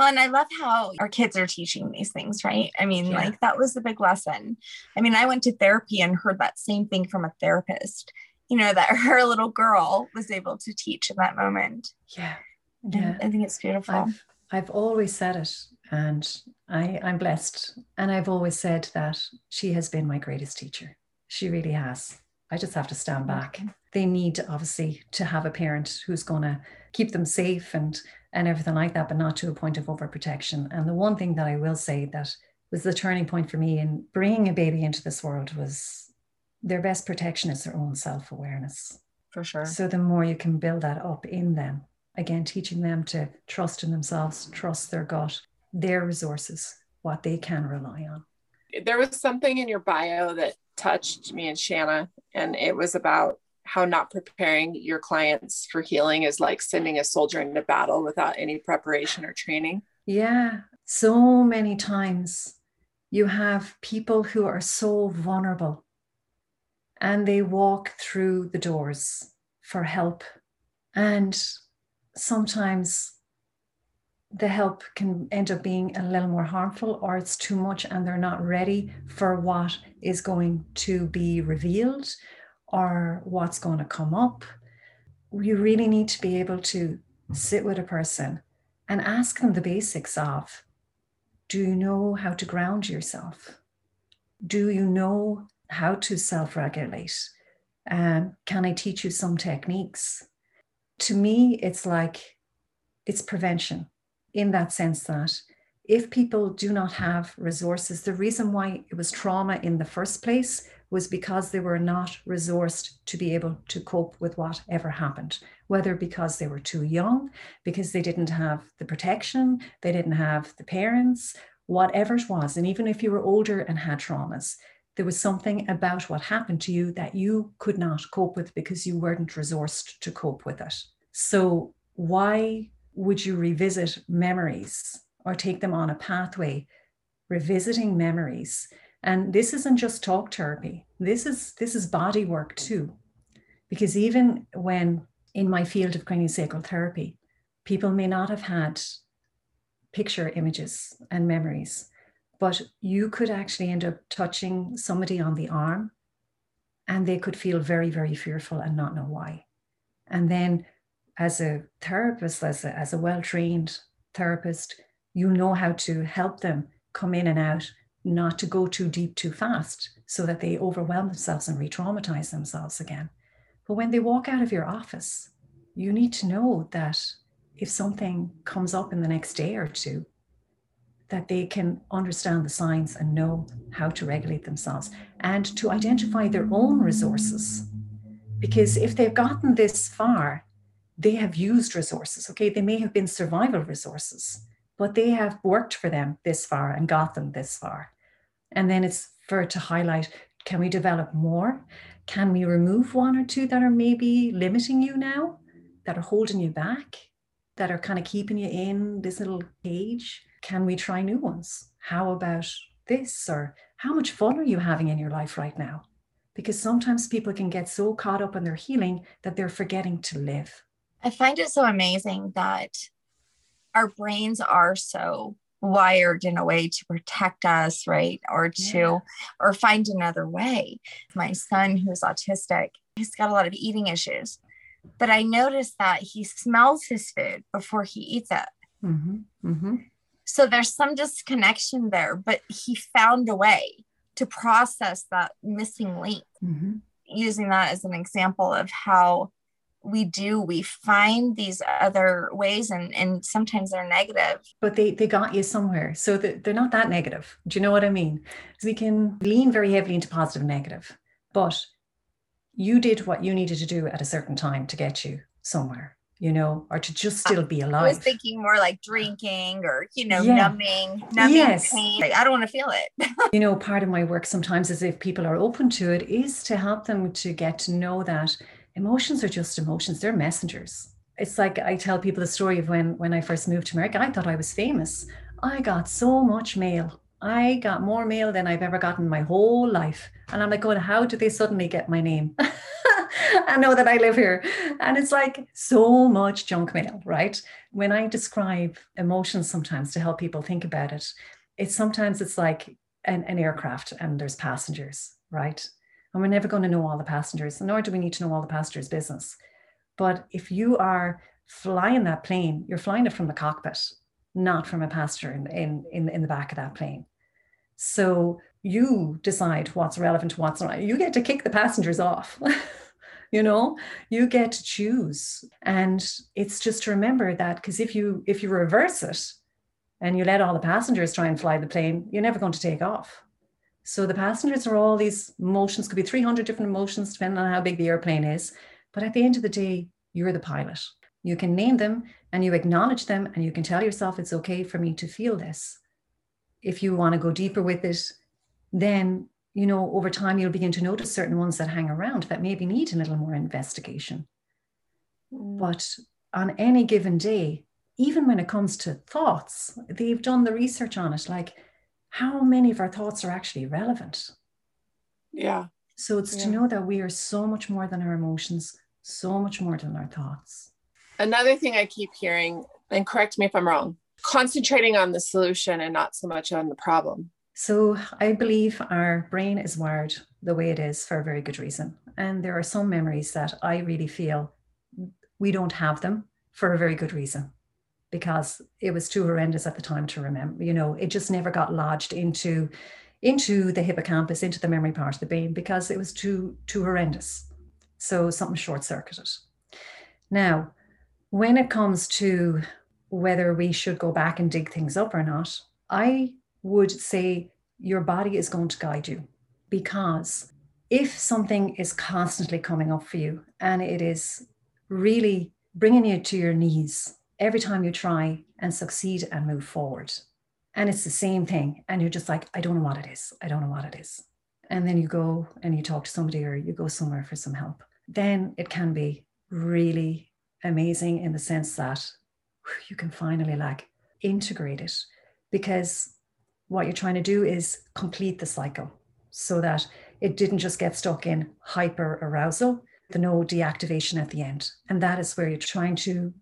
well, and I love how our kids are teaching these things, right? I mean, yeah. like that was the big lesson. I mean, I went to therapy and heard that same thing from a therapist, you know, that her little girl was able to teach in that moment. Yeah. Yeah. I think it's beautiful. I've, I've always said it and I, I'm blessed. And I've always said that she has been my greatest teacher. She really has. I just have to stand back. They need obviously to have a parent who's going to keep them safe and and everything like that, but not to a point of overprotection. And the one thing that I will say that was the turning point for me in bringing a baby into this world was their best protection is their own self awareness. For sure. So the more you can build that up in them, Again, teaching them to trust in themselves, trust their gut, their resources, what they can rely on. There was something in your bio that touched me and Shanna, and it was about how not preparing your clients for healing is like sending a soldier into battle without any preparation or training. Yeah, so many times you have people who are so vulnerable and they walk through the doors for help. And sometimes the help can end up being a little more harmful or it's too much and they're not ready for what is going to be revealed or what's going to come up. You really need to be able to sit with a person and ask them the basics of do you know how to ground yourself? Do you know how to self regulate? Um, can I teach you some techniques? To me, it's like it's prevention in that sense that if people do not have resources, the reason why it was trauma in the first place was because they were not resourced to be able to cope with whatever happened, whether because they were too young, because they didn't have the protection, they didn't have the parents, whatever it was. And even if you were older and had traumas, there was something about what happened to you that you could not cope with because you weren't resourced to cope with it. So, why would you revisit memories or take them on a pathway, revisiting memories? And this isn't just talk therapy. This is this is body work too. Because even when in my field of craniosacral therapy, people may not have had picture images and memories, but you could actually end up touching somebody on the arm and they could feel very, very fearful and not know why. And then as a therapist, as a, as a well-trained therapist, you know how to help them come in and out not to go too deep too fast so that they overwhelm themselves and re traumatize themselves again. But when they walk out of your office, you need to know that if something comes up in the next day or two, that they can understand the signs and know how to regulate themselves and to identify their own resources. Because if they've gotten this far, they have used resources. Okay, they may have been survival resources, but they have worked for them this far and got them this far. And then it's for to highlight can we develop more? Can we remove one or two that are maybe limiting you now, that are holding you back, that are kind of keeping you in this little cage? Can we try new ones? How about this? Or how much fun are you having in your life right now? Because sometimes people can get so caught up in their healing that they're forgetting to live. I find it so amazing that our brains are so wired in a way to protect us right or to yeah. or find another way my son who's autistic he's got a lot of eating issues but i noticed that he smells his food before he eats it mm-hmm. Mm-hmm. so there's some disconnection there but he found a way to process that missing link mm-hmm. using that as an example of how we do we find these other ways and and sometimes they're negative but they they got you somewhere so they're not that negative do you know what i mean we can lean very heavily into positive and negative but you did what you needed to do at a certain time to get you somewhere you know, or to just still be alive. I was thinking more like drinking or, you know, yeah. numbing, numbing yes. pain. Like, I don't want to feel it. you know, part of my work sometimes is if people are open to it is to help them to get to know that emotions are just emotions they're messengers it's like i tell people the story of when when i first moved to america i thought i was famous i got so much mail i got more mail than i've ever gotten my whole life and i'm like going how do they suddenly get my name I know that I live here. And it's like so much junk mail, right? When I describe emotions sometimes to help people think about it, it's sometimes it's like an, an aircraft and there's passengers, right? And we're never going to know all the passengers, nor do we need to know all the passengers' business. But if you are flying that plane, you're flying it from the cockpit, not from a passenger in, in, in, in the back of that plane. So you decide what's relevant, what's not. You get to kick the passengers off. you know you get to choose and it's just to remember that because if you if you reverse it and you let all the passengers try and fly the plane you're never going to take off so the passengers are all these emotions, could be 300 different emotions, depending on how big the airplane is. But at the end of the day, you're the pilot. You can name them and you acknowledge them and you can tell yourself it's okay for me to feel this. If you want to go deeper with it, then you know over time you'll begin to notice certain ones that hang around that maybe need a little more investigation. Mm. But on any given day, even when it comes to thoughts, they've done the research on it. Like, how many of our thoughts are actually relevant? Yeah. So it's yeah. to know that we are so much more than our emotions, so much more than our thoughts. Another thing I keep hearing, and correct me if I'm wrong, concentrating on the solution and not so much on the problem. So I believe our brain is wired the way it is for a very good reason. And there are some memories that I really feel we don't have them for a very good reason because it was too horrendous at the time to remember. You know, it just never got lodged into into the hippocampus, into the memory part of the brain because it was too too horrendous. So something short circuited. Now, when it comes to whether we should go back and dig things up or not, I would say your body is going to guide you because if something is constantly coming up for you and it is really bringing you to your knees every time you try and succeed and move forward. And it's the same thing. And you're just like, I don't know what it is. I don't know what it is. And then you go and you talk to somebody or you go somewhere for some help. Then it can be really amazing in the sense that you can finally like integrate it because what you're trying to do is complete the cycle so that it didn't just get stuck in hyper arousal, the no deactivation at the end. And that is where you're trying to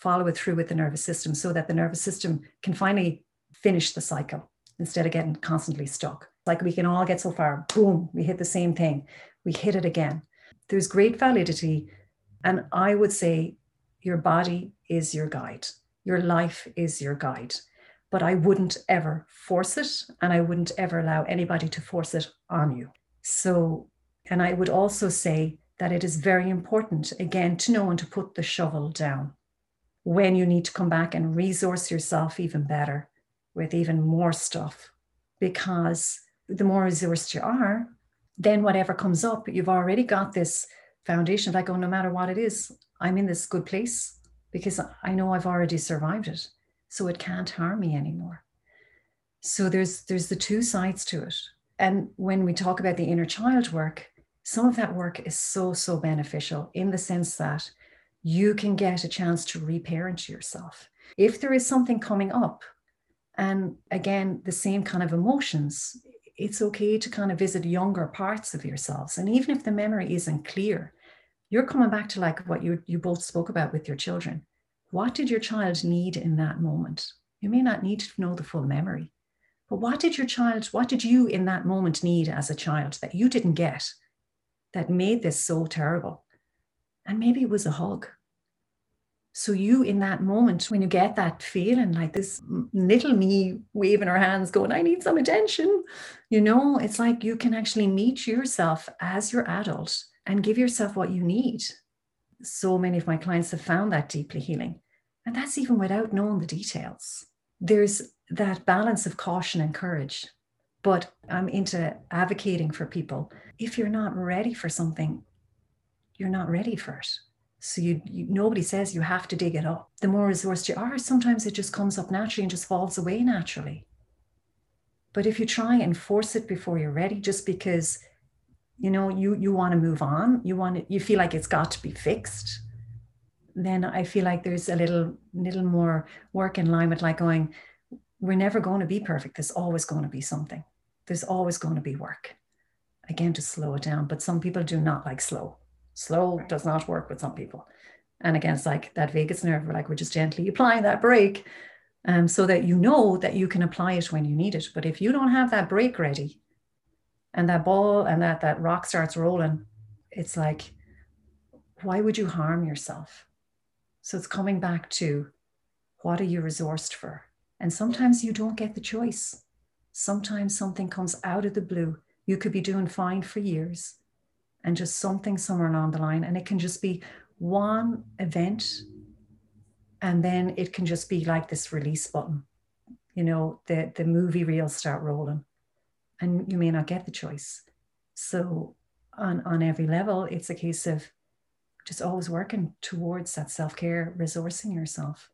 follow it through with the nervous system so that the nervous system can finally finish the cycle instead of getting constantly stuck. Like we can all get so far, boom, we hit the same thing, we hit it again. There's great validity. And I would say your body is your guide, your life is your guide. But I wouldn't ever force it, and I wouldn't ever allow anybody to force it on you. So, and I would also say that it is very important, again, to know when to put the shovel down when you need to come back and resource yourself even better with even more stuff. Because the more resourced you are, then whatever comes up, you've already got this foundation like, oh, no matter what it is, I'm in this good place because I know I've already survived it. So it can't harm me anymore. So there's there's the two sides to it. And when we talk about the inner child work, some of that work is so, so beneficial in the sense that you can get a chance to reparent yourself. If there is something coming up, and again, the same kind of emotions, it's okay to kind of visit younger parts of yourselves. And even if the memory isn't clear, you're coming back to like what you, you both spoke about with your children. What did your child need in that moment? You may not need to know the full memory, but what did your child, what did you in that moment need as a child that you didn't get that made this so terrible? And maybe it was a hug. So, you in that moment, when you get that feeling like this little me waving her hands, going, I need some attention, you know, it's like you can actually meet yourself as your adult and give yourself what you need. So many of my clients have found that deeply healing. And that's even without knowing the details. There's that balance of caution and courage. But I'm into advocating for people. If you're not ready for something, you're not ready for it. So you, you, nobody says you have to dig it up. The more resourced you are, sometimes it just comes up naturally and just falls away naturally. But if you try and force it before you're ready, just because you know you you want to move on, you want to, you feel like it's got to be fixed, then I feel like there's a little little more work in line with like going, we're never going to be perfect. There's always going to be something. There's always going to be work. Again, to slow it down. But some people do not like slow Slow does not work with some people. And again, it's like that vagus nerve, we're like, we're just gently applying that brake um, so that you know that you can apply it when you need it. But if you don't have that brake ready and that ball and that, that rock starts rolling, it's like, why would you harm yourself? So it's coming back to what are you resourced for? And sometimes you don't get the choice. Sometimes something comes out of the blue. You could be doing fine for years and just something somewhere along the line. And it can just be one event. And then it can just be like this release button. You know, the, the movie reels start rolling and you may not get the choice. So on, on every level, it's a case of just always working towards that self-care resourcing yourself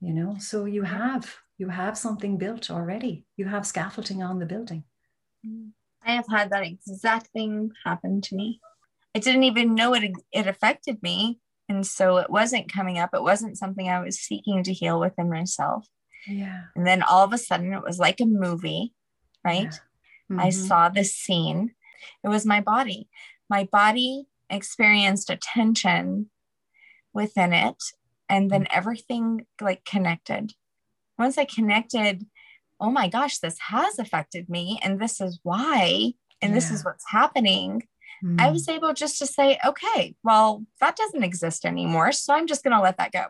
you know so you have you have something built already you have scaffolding on the building mm. I have had that exact thing happen to me. I didn't even know it it affected me and so it wasn't coming up. It wasn't something i was seeking to heal within myself. Yeah. And then all of a sudden it was like a movie right? Yeah. mm-hmm. i saw this scene. It was my body. My body experienced a tension within it and then mm. everything like connected. Once i connected oh my gosh this has affected me and this is why and yeah. this is what's happening mm. i was able just to say okay well that doesn't exist anymore so i'm just going to let that go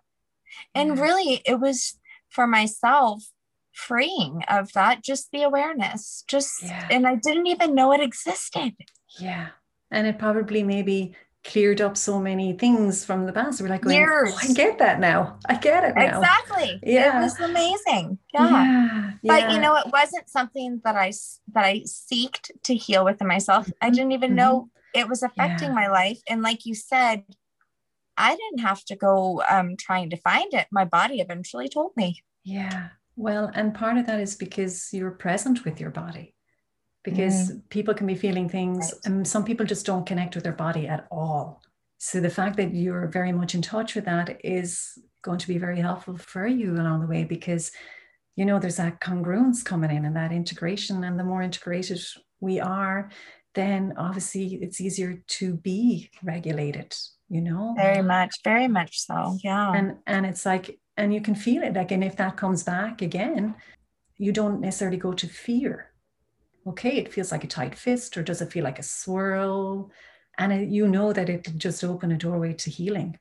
and yeah. really it was for myself freeing of that just the awareness just yeah. and i didn't even know it existed yeah and it probably maybe cleared up so many things from the past. We're like, going, Years. Oh, I get that now. I get it now. Exactly. Yeah. It was amazing. Yeah. yeah. But you know, it wasn't something that I that I seeked to heal within myself. I didn't even mm-hmm. know it was affecting yeah. my life. And like you said, I didn't have to go um, trying to find it. My body eventually told me. Yeah. Well, and part of that is because you're present with your body because mm. people can be feeling things right. and some people just don't connect with their body at all. So the fact that you're very much in touch with that is going to be very helpful for you along the way because you know there's that congruence coming in and that integration. And the more integrated we are then obviously it's easier to be regulated you know? Very much very much so. Yeah. And and it's like and you can feel it. Like and if that comes back again you don't necessarily go to fear okay, it feels like a tight fist, or does it feel like a swirl? And you know that it can just open a doorway to healing.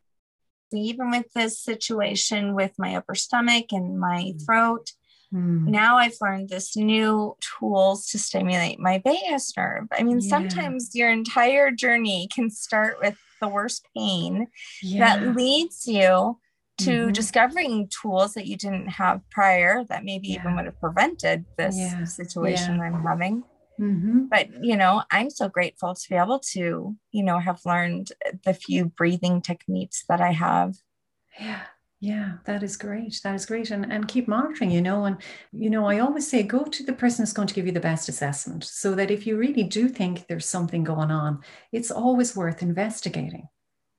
Even with this situation with my upper stomach and my mm. throat, mm. now I've learned this new tools to stimulate my vagus nerve. I mean, yeah. sometimes your entire journey can start with the worst pain yeah. that leads you to mm-hmm. discovering tools that you didn't have prior that maybe yeah. even would have prevented this yeah. situation yeah. I'm having. Mm-hmm. But, you know, I'm so grateful to be able to, you know, have learned the few breathing techniques that I have. Yeah. Yeah, that is great. That is great. And, and keep monitoring, you know. And, you know, I always say go to the person who's going to give you the best assessment so that if you really do think there's something going on, it's always worth investigating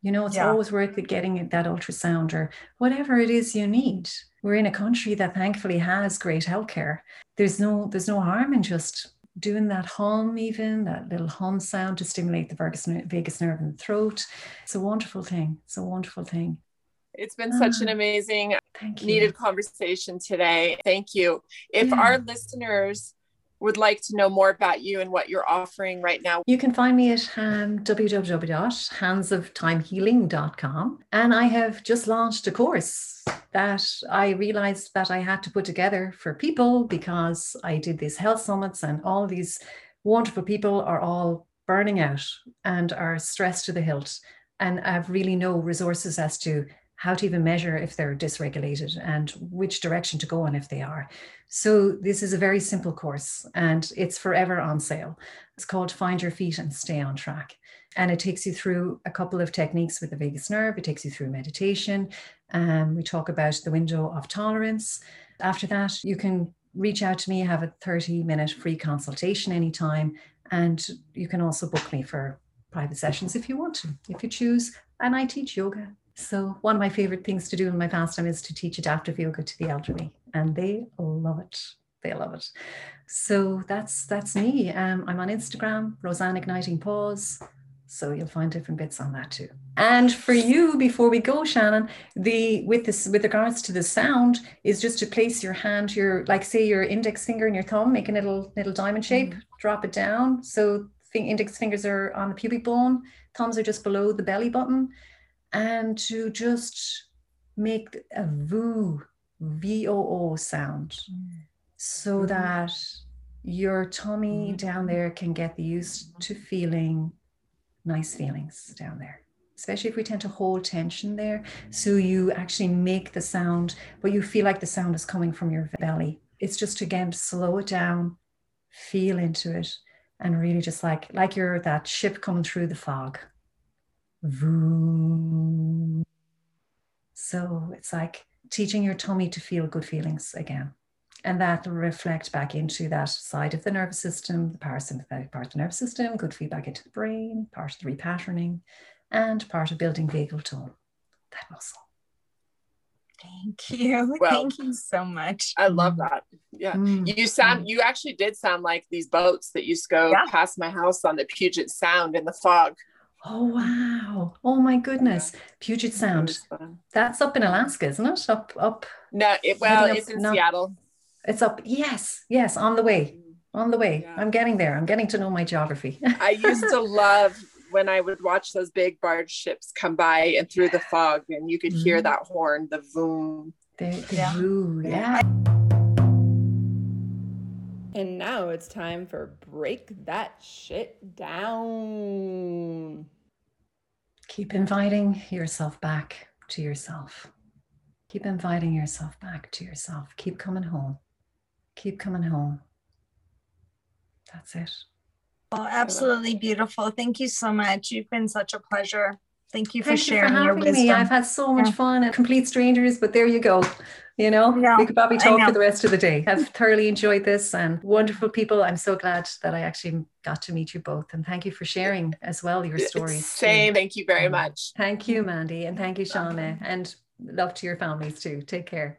you know, it's yeah. always worth it getting that ultrasound or whatever it is you need. We're in a country that thankfully has great healthcare. There's no there's no harm in just doing that hum, even that little hum sound to stimulate the vagus, vagus nerve in the throat. It's a wonderful thing. It's a wonderful thing. It's been such an ah, amazing, needed conversation today. Thank you. If yeah. our listeners would like to know more about you and what you're offering right now, you can find me at um, www.handsoftimehealing.com. And I have just launched a course that I realized that I had to put together for people because I did these health summits and all these wonderful people are all burning out and are stressed to the hilt and have really no resources as to how to even measure if they're dysregulated and which direction to go in if they are. So, this is a very simple course and it's forever on sale. It's called Find Your Feet and Stay on Track. And it takes you through a couple of techniques with the vagus nerve. It takes you through meditation. Um, we talk about the window of tolerance. After that, you can reach out to me, have a 30 minute free consultation anytime. And you can also book me for private sessions if you want to, if you choose. And I teach yoga so one of my favorite things to do in my pastime is to teach adaptive yoga to the elderly, and they love it. They love it. So that's that's me. Um, I'm on Instagram, Roseanne Igniting Pause. So you'll find different bits on that too. And for you, before we go, Shannon, the with this with regards to the sound is just to place your hand, your like say your index finger and your thumb, make a little little diamond shape, mm-hmm. drop it down. So index fingers are on the pubic bone, thumbs are just below the belly button and to just make a voo, V O O sound mm. so mm-hmm. that your tummy mm-hmm. down there can get used to feeling nice feelings down there especially if we tend to hold tension there. So you actually make the sound, but you feel like the sound is coming from your belly. It's just again slow it down, feel into it, and really just like like you're that ship coming through the fog Vroom. So it's like teaching your tummy to feel good feelings again. And that will reflect back into that side of the nervous system, the parasympathetic part of the nervous system, good feedback into the brain, part of the repatterning, and part of building vagal tone, that muscle. Thank you. Well, Thank you so much. I love that. Yeah. Mm. You sound, you actually did sound like these boats that used to go yeah. past my house on the Puget Sound in the fog. Oh, wow. Oh, my goodness. Yeah. Puget Sound. That's up in Alaska, isn't it? Up, up. No, it, well, it's in Seattle. It's up. Yes, yes, on the way. On the way. Yeah. I'm getting there. I'm getting to know my geography. I used to love when I would watch those big barge ships come by and through the fog, and you could hear mm-hmm. that horn, the boom. The, the yeah. Voo, yeah. And now it's time for break that shit down. Keep inviting yourself back to yourself. Keep inviting yourself back to yourself. Keep coming home. Keep coming home. That's it. Oh, absolutely beautiful. Thank you so much. You've been such a pleasure. Thank you for Thank sharing you for your wisdom. Me. I've had so much yeah. fun and complete strangers, but there you go. You know, yeah, we could probably talk for the rest of the day. I've thoroughly enjoyed this and wonderful people. I'm so glad that I actually got to meet you both. And thank you for sharing as well your stories. Same. Thank you very much. Thank you, Mandy. And thank you, Shauna. And love to your families too. Take care.